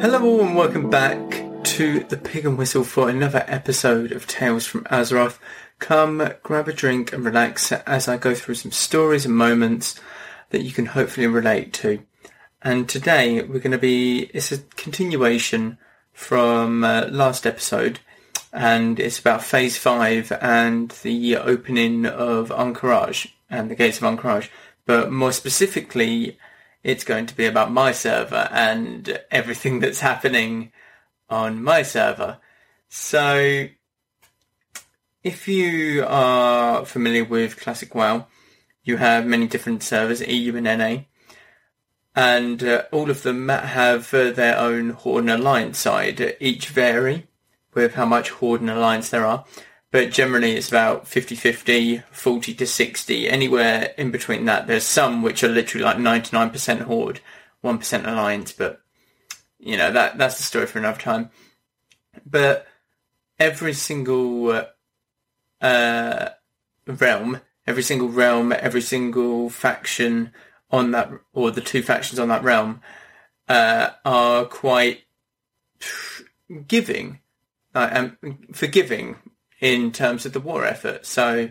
Hello and welcome back to the Pig and Whistle for another episode of Tales from Azeroth. Come, grab a drink and relax as I go through some stories and moments that you can hopefully relate to. And today we're going to be, it's a continuation from uh, last episode and it's about phase five and the opening of Ahn'Qiraj and the gates of Ahn'Qiraj. But more specifically, it's going to be about my server and everything that's happening on my server. So, if you are familiar with Classic WoW, you have many different servers, EU and NA, and uh, all of them have uh, their own Horde and Alliance side. Each vary with how much Horde and Alliance there are, but generally it's about 50-50, 40 to 60, anywhere in between that. There's some which are literally like 99% Horde, 1% Alliance, but you know, that that's the story for another time. But every single uh, realm, every single realm, every single faction on that, or the two factions on that realm, uh, are quite giving, and forgiving in terms of the war effort. So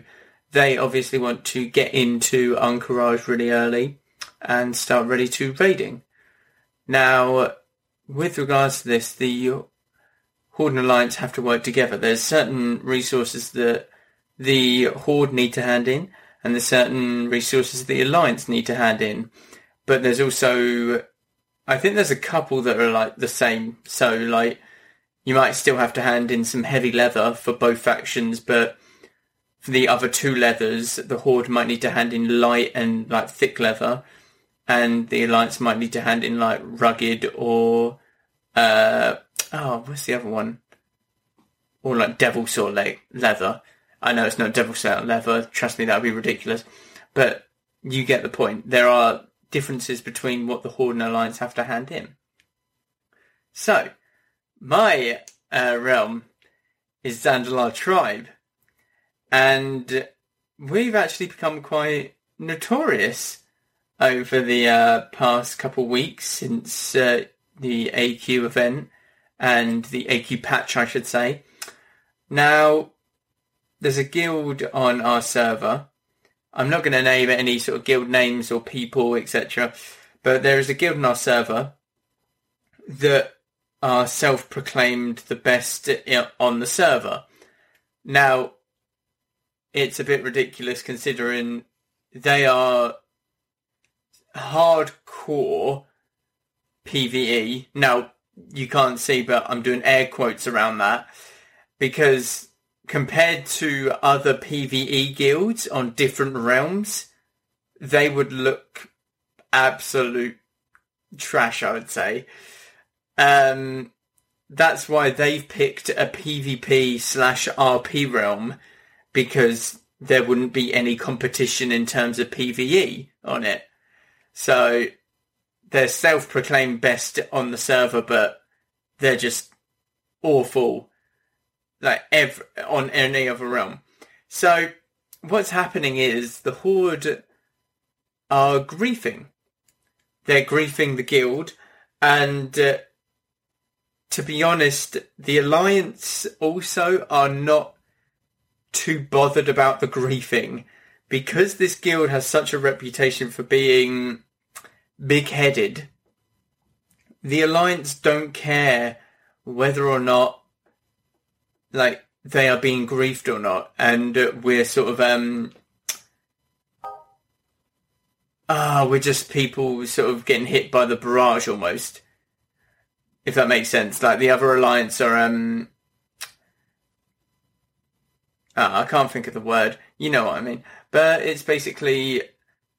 they obviously want to get into Ahn'Qiraj really early and start ready to raiding. Now, with regards to this, the Horde and Alliance have to work together. There's certain resources that the Horde need to hand in, and there's certain resources the Alliance need to hand in. But there's also, I think there's a couple that are like the same. So like, you might still have to hand in some heavy leather for both factions, but for the other two leathers, the Horde might need to hand in light and like thick leather, and the Alliance might need to hand in like rugged or uh oh, what's the other one? Or like Devilsaur le- leather. I know it's not Devilsaur leather. Trust me, that would be ridiculous. But you get the point. There are differences between what the Horde and Alliance have to hand in. So, my uh, realm is Zandalar Tribe, and we've actually become quite notorious over the uh, past couple weeks since uh, the AQ event and the AQ patch, I should say. Now, there's a guild on our server. I'm not going to name any sort of guild names or people, etc. But there is a guild on our server that are self-proclaimed the best on the server. Now, it's a bit ridiculous considering they are hardcore PVE. Now, you can't see, but I'm doing air quotes around that because compared to other PVE guilds on different realms, they would look absolute trash, I would say. Um, that's why they've picked a PvP slash RP realm because there wouldn't be any competition in terms of PvE on it. So they're self-proclaimed best on the server, but they're just awful, like ev- on any other realm. So what's happening is the Horde are griefing. They're griefing the guild, and uh, to be honest, the Alliance also are not too bothered about the griefing because this guild has such a reputation for being big-headed. The Alliance don't care whether or not, like, they are being griefed or not, and we're sort of um ah, we're just people sort of getting hit by the barrage almost if that makes sense. Like the other alliance are um oh, I can't think of the word. You know what I mean. But it's basically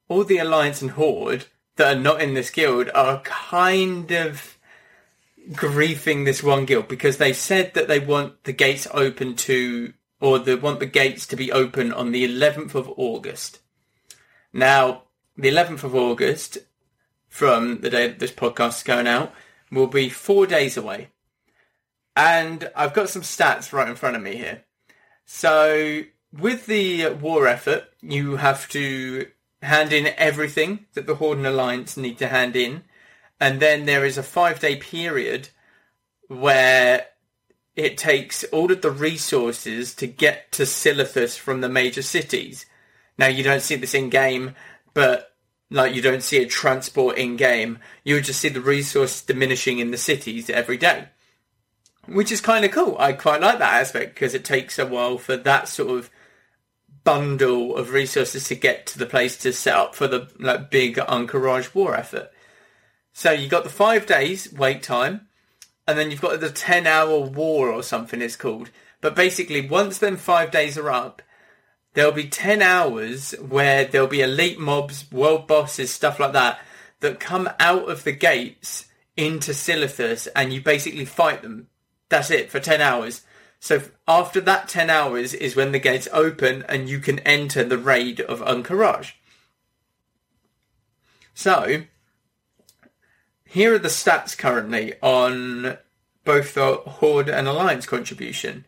all the alliance and horde that are not in this guild are kind of griefing this one guild because they said that they want the gates open to or they want the gates to be open on the 11th of August. Now, the 11th of August, from the day that this podcast is going out, will be four days away. And I've got some stats right in front of me here. So with the war effort, you have to hand in everything that the Horde and Alliance need to hand in. And then there is a five day period where it takes all of the resources to get to Silithus from the major cities. Now you don't see this in game, but like you don't see a transport in game. You just see the resource diminishing in the cities every day, which is kind of cool. I quite like that aspect because it takes a while for that sort of bundle of resources to get to the place to set up for the like big Ahn'Qiraj war effort. So you got the five days wait time, and then you've got the ten hour war or something it's called. But basically, once them five days are up, there'll be 10 hours where there'll be elite mobs, world bosses, stuff like that, that come out of the gates into Silithus and you basically fight them. That's it for 10 hours. So after that 10 hours is when the gates open and you can enter the raid of Ahn'Qiraj. So, here are the stats currently on both the Horde and Alliance contribution.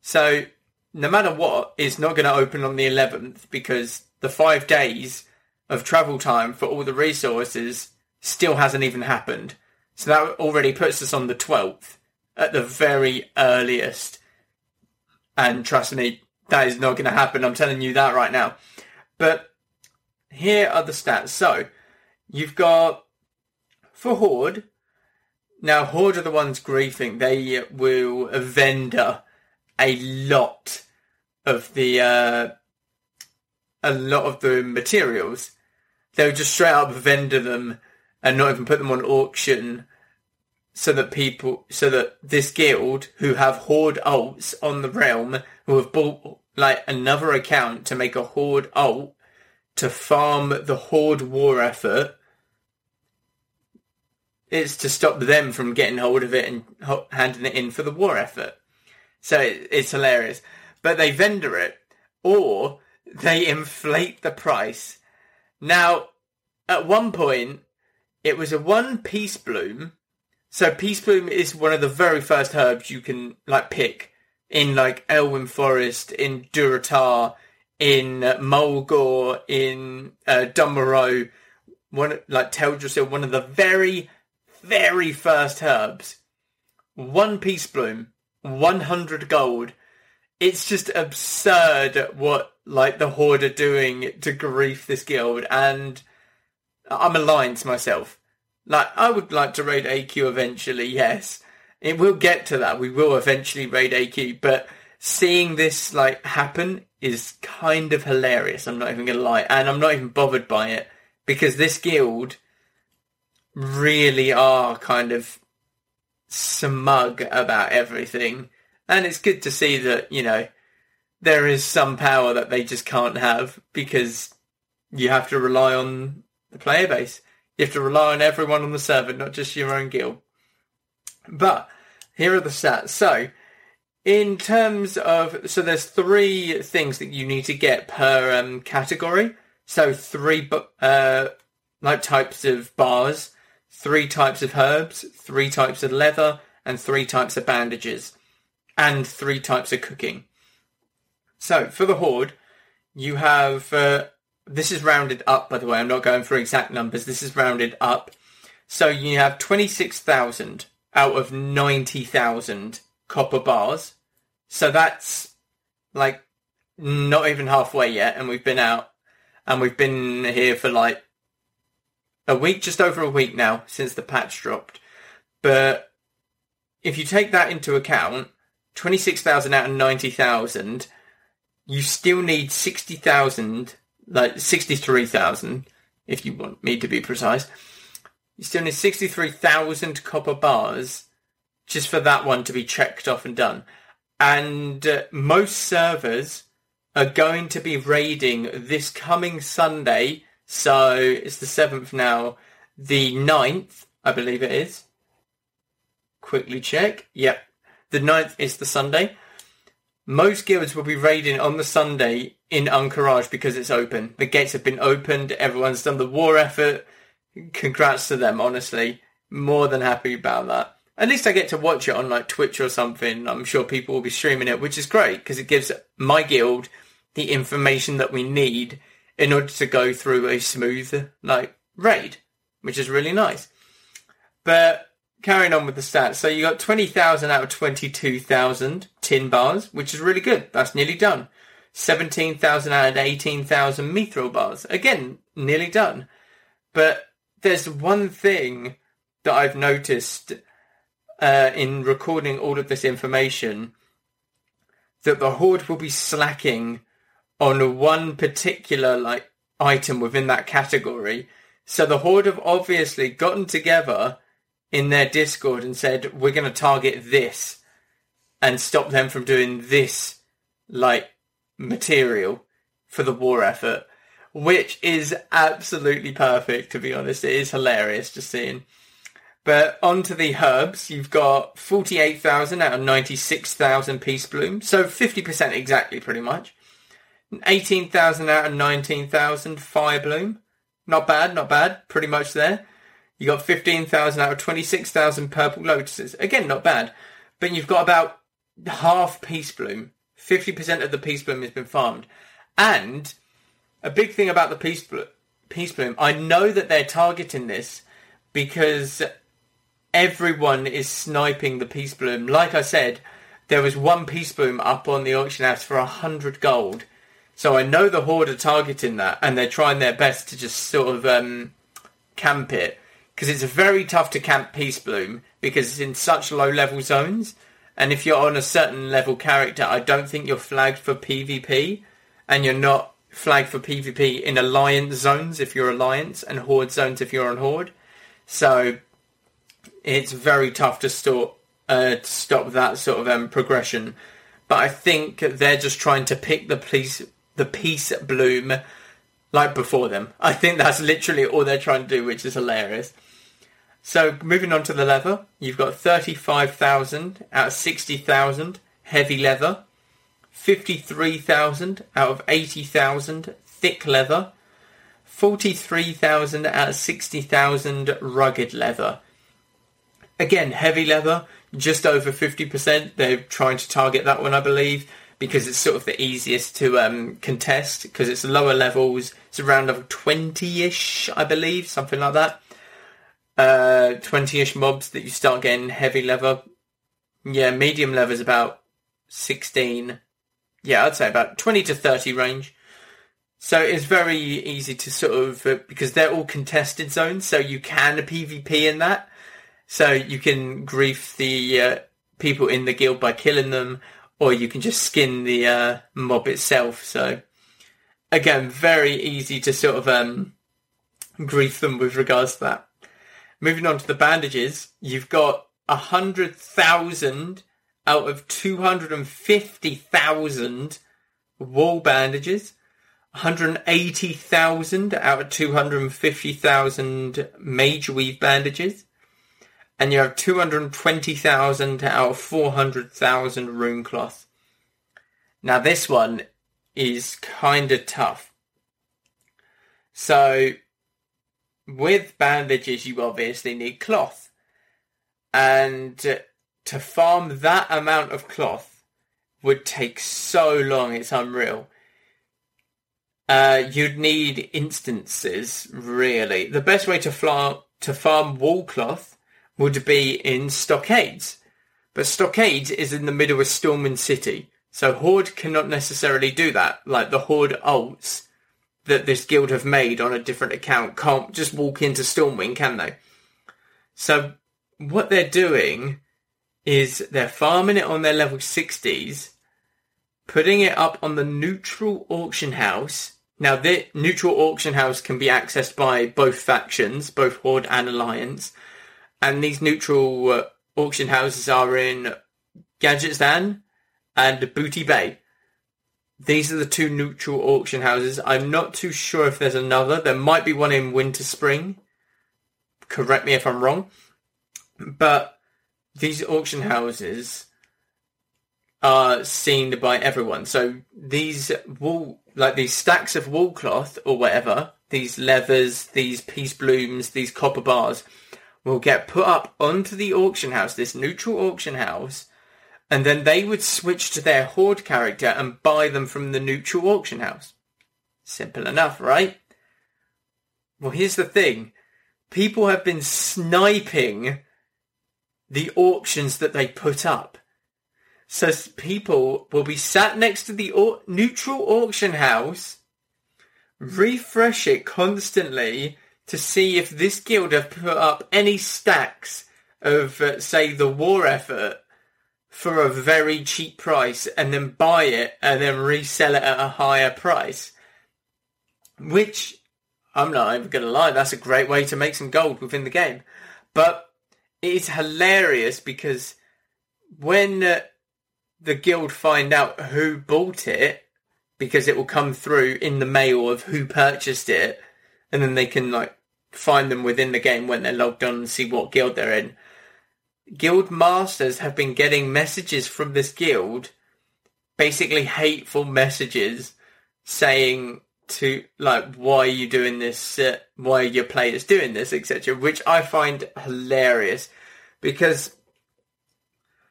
So no matter what, it's not going to open on the 11th because the five days of travel time for all the resources still hasn't even happened. So that already puts us on the 12th at the very earliest. And trust me, that is not going to happen. I'm telling you that right now. But here are the stats. So you've got for Horde. Now Horde are the ones griefing. They will vendor a lot of the uh, a lot of the materials. They'll just straight up vendor them and not even put them on auction so that people so that this guild who have horde alts on the realm who have bought like another account to make a horde alt to farm the horde war effort it's to stop them from getting hold of it and handing it in for the war effort so it's hilarious. But they vendor it or they inflate the price. Now, at one point, it was a one piece bloom. So peace bloom is one of the very first herbs you can like pick in like Elwynn Forest, in Durotar, in uh, Mulgore, in uh, Dun one like Teldrassil, one of the very, very first herbs. One piece bloom 100 gold. It's just absurd what like the Horde are doing to grief this guild, and I'm aligned to myself. Like I would like to raid AQ eventually. Yes, it will get to that. We will eventually raid AQ, but seeing this like happen is kind of hilarious. I'm not even gonna lie, and I'm not even bothered by it because this guild really are kind of smug about everything. And it's good to see that, you know, there is some power that they just can't have because you have to rely on the player base. You have to rely on everyone on the server, not just your own guild. But here are the stats. So, in terms of, so there's three things that you need to get per um, category. So three, uh, like types of bars three types of herbs, three types of leather, and three types of bandages, and three types of cooking. So for the horde, you have uh, this is rounded up. By the way, I'm not going for exact numbers. This is rounded up. So you have twenty six thousand out of ninety thousand copper bars. So that's like not even halfway yet, and we've been out and we've been here for like a week, just over a week now since the patch dropped. But if you take that into account, 26,000 out of 90,000, you still need 60,000, like 63,000, if you want me to be precise. You still need 63,000 copper bars just for that one to be checked off and done. And uh, most servers are going to be raiding this coming Sunday so it's the seventh now. The ninth, I believe it is. Quickly check. Yep. The ninth is the Sunday. Most guilds will be raiding on the Sunday in Ahn'Qiraj because it's open. The gates have been opened. Everyone's done the war effort. Congrats to them, honestly. More than happy about that. At least I get to watch it on like Twitch or something. I'm sure people will be streaming it, which is great because it gives my guild the information that we need in order to go through a smooth like raid, which is really nice. But carrying on with the stats. So you got 20,000 out of 22,000 tin bars, which is really good. That's nearly done. 17,000 out of 18,000 mithril bars. Again, nearly done. But there's one thing that I've noticed uh, in recording all of this information that the horde will be slacking on one particular like item within that category. So the horde have obviously gotten together in their Discord and said, we're going to target this and stop them from doing this, like, material for the war effort, which is absolutely perfect, to be honest. It is hilarious just seeing. But onto the herbs, you've got 48,000 out of 96,000 Peace Bloom, so 50% exactly, pretty much. 18,000 out of 19,000 Firebloom. Not bad, not bad, pretty much there. You got 15,000 out of 26,000 purple lotuses. Again, not bad. But you've got about half peace bloom. 50% of the peace bloom has been farmed. And a big thing about the peace, blo- peace bloom, I know that they're targeting this because everyone is sniping the peace bloom. Like I said, there was one peace bloom up on the auction house for 100 gold. So I know the horde are targeting that and they're trying their best to just sort of um, camp it because it's very tough to camp Peace Bloom because it's in such low level zones. And if you're on a certain level character, I don't think you're flagged for PvP, and you're not flagged for PvP in alliance zones if you're alliance, and horde zones if you're on horde. So it's very tough to stop uh, to stop that sort of um, progression. But I think they're just trying to pick the peace the peace bloom like before them. I think that's literally all they're trying to do, which is hilarious. So moving on to the leather, you've got 35,000 out of 60,000 heavy leather, 53,000 out of 80,000 thick leather, 43,000 out of 60,000 rugged leather. Again, heavy leather, just over 50%. They're trying to target that one, I believe, because it's sort of the easiest to um, contest because it's lower levels. It's around level 20-ish, I believe, something like that uh, 20-ish mobs that you start getting heavy leather. Yeah, medium leather is about 16. Yeah, I'd say about 20 to 30 range. So it's very easy to sort of, uh, because they're all contested zones, so you can PvP in that. So you can grief the uh, people in the guild by killing them, or you can just skin the uh, mob itself. So again, very easy to sort of um, grief them with regards to that. Moving on to the bandages, you've got a hundred thousand out of two hundred and fifty thousand wool bandages, 180,000 out of 250,000 mageweave bandages, and you have 220,000 out of 400,000 runecloth. Now this one is kind of tough. So with bandages, you obviously need cloth. And to farm that amount of cloth would take so long, it's unreal. Uh, you'd need instances, really. The best way to, fla- to farm wool cloth would be in stockades. But stockades is in the middle of Stormwind City. So Horde cannot necessarily do that. Like the Horde alts that this guild have made on a different account can't just walk into Stormwind, can they? So what they're doing is they're farming it on their level 60s, putting it up on the neutral auction house. Now, the neutral auction house can be accessed by both factions, both Horde and Alliance. And these neutral uh, auction houses are in Gadgetzan and Booty Bay. These are the two neutral auction houses. I'm not too sure if there's another. There might be one in Winterspring. Correct me if I'm wrong. But these auction houses are seen by everyone. So these wool, like these stacks of wool cloth or whatever, these leathers, these peace blooms, these copper bars, will get put up onto the auction house, this neutral auction house, and then they would switch to their Horde character and buy them from the neutral auction house. Simple enough, right? Well, here's the thing. People have been sniping the auctions that they put up. So people will be sat next to the au- neutral auction house, refresh it constantly to see if this guild have put up any stacks of, uh, say, the war effort for a very cheap price and then buy it and then resell it at a higher price. Which, I'm not even going to lie, that's a great way to make some gold within the game. But it is hilarious because when uh, the guild find out who bought it, because it will come through in the mail of who purchased it, and then they can like find them within the game when they're logged on and see what guild they're in. Guild masters have been getting messages from this guild, basically hateful messages saying to like why are you doing this uh, why are your players doing this etc which i find hilarious because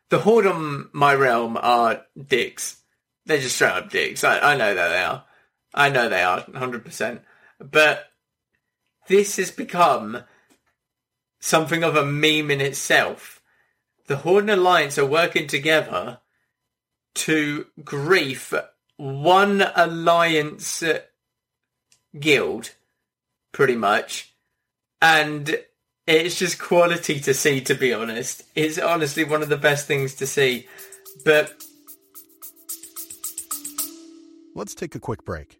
the horde on my realm are dicks. They're just straight up dicks. I, I know that they are. I know they are 100% but this has become something of a meme in itself the horde and alliance are working together to grief one alliance uh, guild, pretty much. And it's just quality to see, to be honest. It's honestly one of the best things to see. But Let's take a quick break.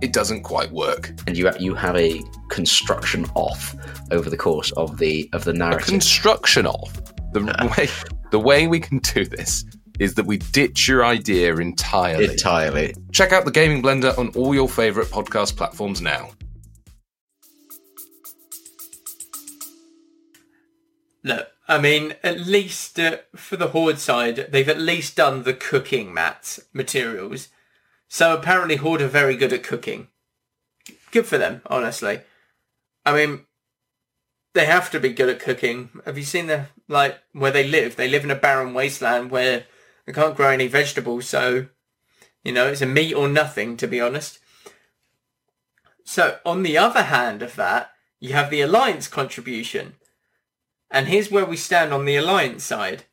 it doesn't quite work. And you you have a construction off over the course of the of the A narrative. construction of the way the way we can do this is that we ditch your idea entirely. Entirely. Check out the Gaming Blender on all your favorite podcast platforms now. look, I mean, at least uh, for the Horde side, they've at least done the cooking mats materials. So apparently Horde are very good at cooking. Good for them, honestly. I mean, they have to be good at cooking. Have you seen the like where they live? They live in a barren wasteland where they can't grow any vegetables, so you know it's a meat or nothing, to be honest. So on the other hand of that, you have the alliance contribution, and here's where we stand on the alliance side.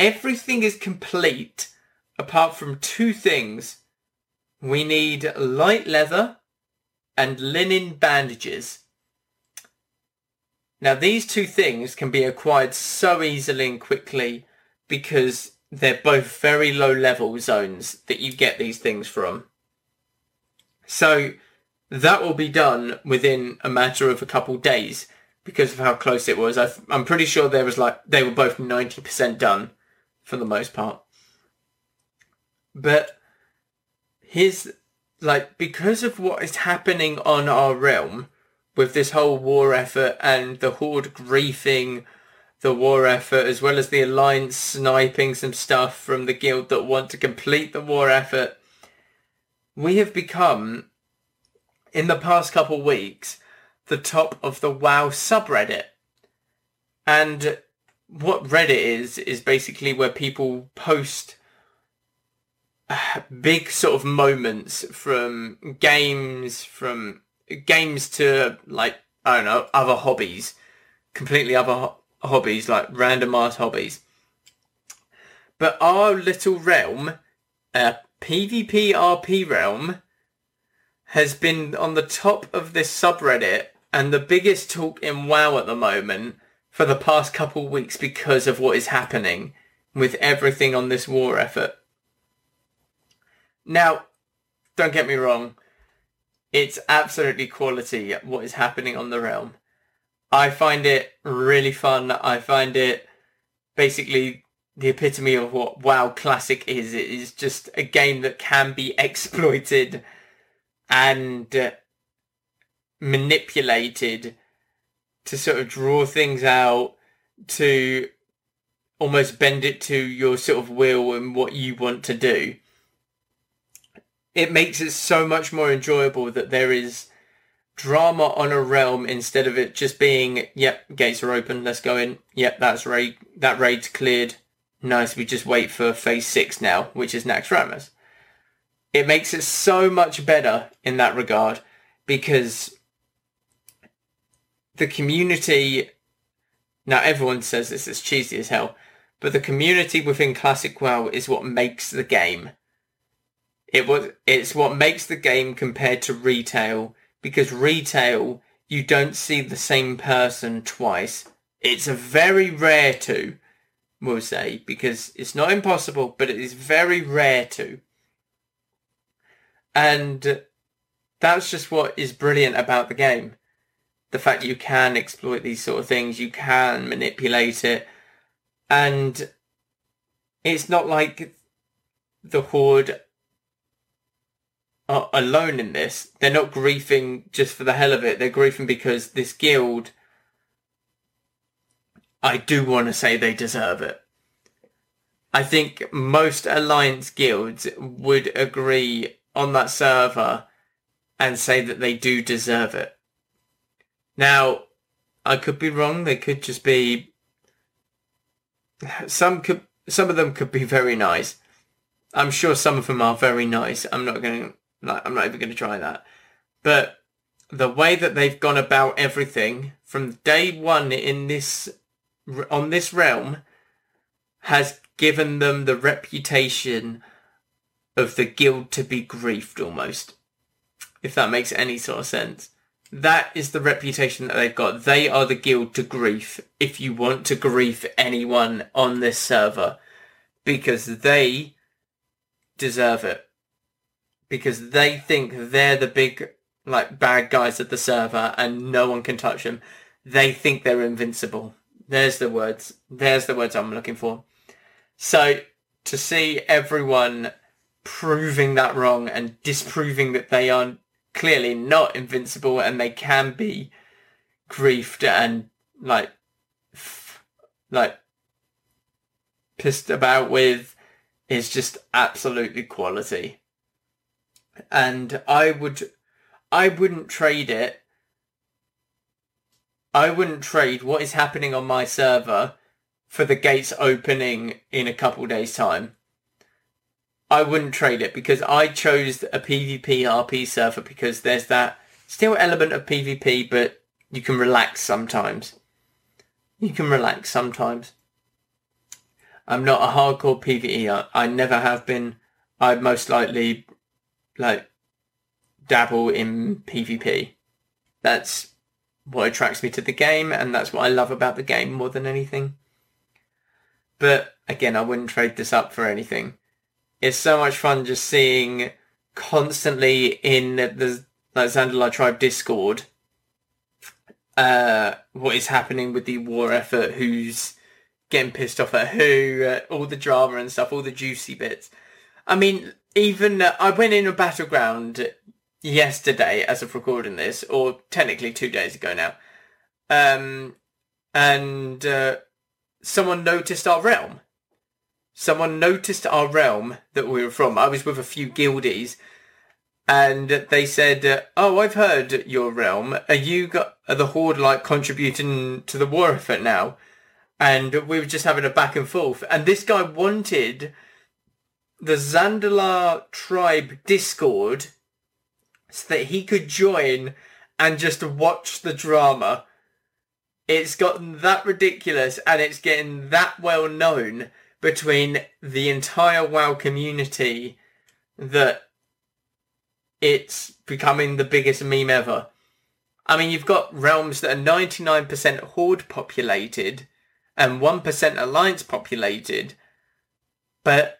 Everything is complete apart from two things. We need light leather and linen bandages. Now, these two things can be acquired so easily and quickly because they're both very low level zones that you get these things from. So that will be done within a matter of a couple days because of how close it was. I, I'm pretty sure there was like they were both 90% done for the most part. But here's like because of what is happening on our realm with this whole war effort and the horde griefing the war effort as well as the alliance sniping some stuff from the guild that want to complete the war effort we have become in the past couple weeks the top of the wow subreddit. And what reddit is is basically where people post big sort of moments from games, from games to like I don't know other hobbies, completely other ho- hobbies like randomized hobbies. But our little realm, uh, PvP RP realm, has been on the top of this subreddit and the biggest talk in WoW at the moment for the past couple weeks because of what is happening with everything on this war effort. Now, don't get me wrong. It's absolutely quality what is happening on the realm. I find it really fun. I find it basically the epitome of what WoW Classic is. It is just a game that can be exploited and manipulated to sort of draw things out, to almost bend it to your sort of will and what you want to do it makes it so much more enjoyable that there is drama on a realm instead of it just being, yep, gates are open, let's go in. Yep, that's raid, that raid's cleared. Nice, we just wait for phase six now, which is Naxxramas. It makes it so much better in that regard because the community, now everyone says this is cheesy as hell, but the community within Classic WoW is what makes the game. It was, it's what makes the game compared to retail because retail, you don't see the same person twice. It's a very rare to, we'll say, because it's not impossible, but it is very rare to. And that's just what is brilliant about the game. The fact you can exploit these sort of things, you can manipulate it, and it's not like the Horde are alone in this. They're not griefing just for the hell of it. They're griefing because this guild, I do want to say they deserve it. I think most alliance guilds would agree on that server and say that they do deserve it. Now, I could be wrong. They could just be some could some of them could be very nice. I'm sure some of them are very nice. I'm not going like, I'm not even going to try that. But the way that they've gone about everything from day one in this, on this realm has given them the reputation of the guild to be griefed almost. If that makes any sort of sense. That is the reputation that they've got. They are the guild to grief if you want to grief anyone on this server. Because they deserve it because they think they're the big like bad guys at the server and no one can touch them. They think they're invincible. There's the words. There's the words I'm looking for. So to see everyone proving that wrong and disproving that they are clearly not invincible and they can be griefed and like like pissed about with is just absolutely quality and I would, I wouldn't trade it. I wouldn't trade what is happening on my server for the gates opening in a couple days time. I wouldn't trade it because I chose a PvP RP server because there's that still element of PvP, but you can relax sometimes. You can relax sometimes. I'm not a hardcore PvE. I, I never have been. I most likely like dabble in PvP. That's what attracts me to the game, and that's what I love about the game more than anything. But again, I wouldn't trade this up for anything. It's so much fun just seeing constantly in the like Zandalar Tribe Discord uh, what is happening with the war effort, who's getting pissed off at who, uh, all the drama and stuff, all the juicy bits. I mean, even uh, I went in a battleground yesterday as of recording this, or technically two days ago now, um, and uh, someone noticed our realm. Someone noticed our realm that we were from. I was with a few guildies, and they said, uh, "Oh, I've heard your realm. Are you got are the horde like contributing to the war effort now?" And we were just having a back and forth, and this guy wanted the Zandalar tribe Discord so that he could join and just watch the drama. It's gotten that ridiculous and it's getting that well known between the entire WoW community that it's becoming the biggest meme ever. I mean, you've got realms that are 99% Horde populated and 1% Alliance populated, but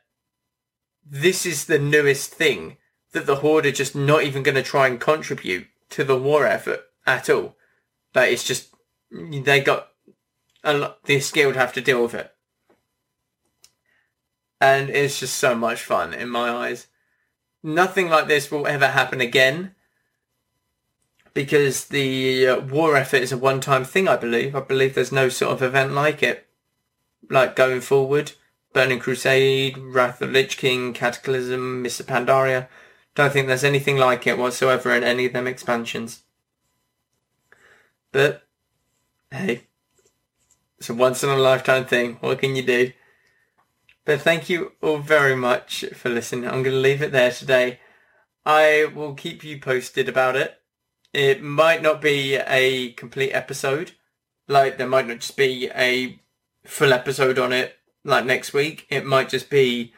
this is the newest thing that the Horde are just not even going to try and contribute to the war effort at all. But it's just, they got a lot, the skilled have to deal with it. And it's just so much fun in my eyes. Nothing like this will ever happen again because the uh, war effort is a one-time thing, I believe. I believe there's no sort of event like it, like going forward. Burning Crusade, Wrath of Lich King, Cataclysm, Mists of Pandaria. Don't think there's anything like it whatsoever in any of them expansions. But hey, it's a once in a lifetime thing. What can you do? But thank you all very much for listening. I'm going to leave it there today. I will keep you posted about it. It might not be a complete episode. Like there might not just be a full episode on it like next week. It might just be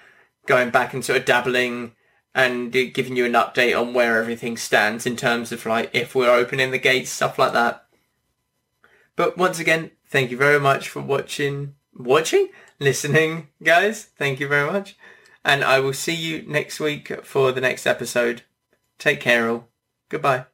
going back and sort of dabbling and giving you an update on where everything stands in terms of like if we're opening the gates, stuff like that. But once again, thank you very much for watching, watching, listening, guys. Thank you very much. And I will see you next week for the next episode. Take care all. Goodbye.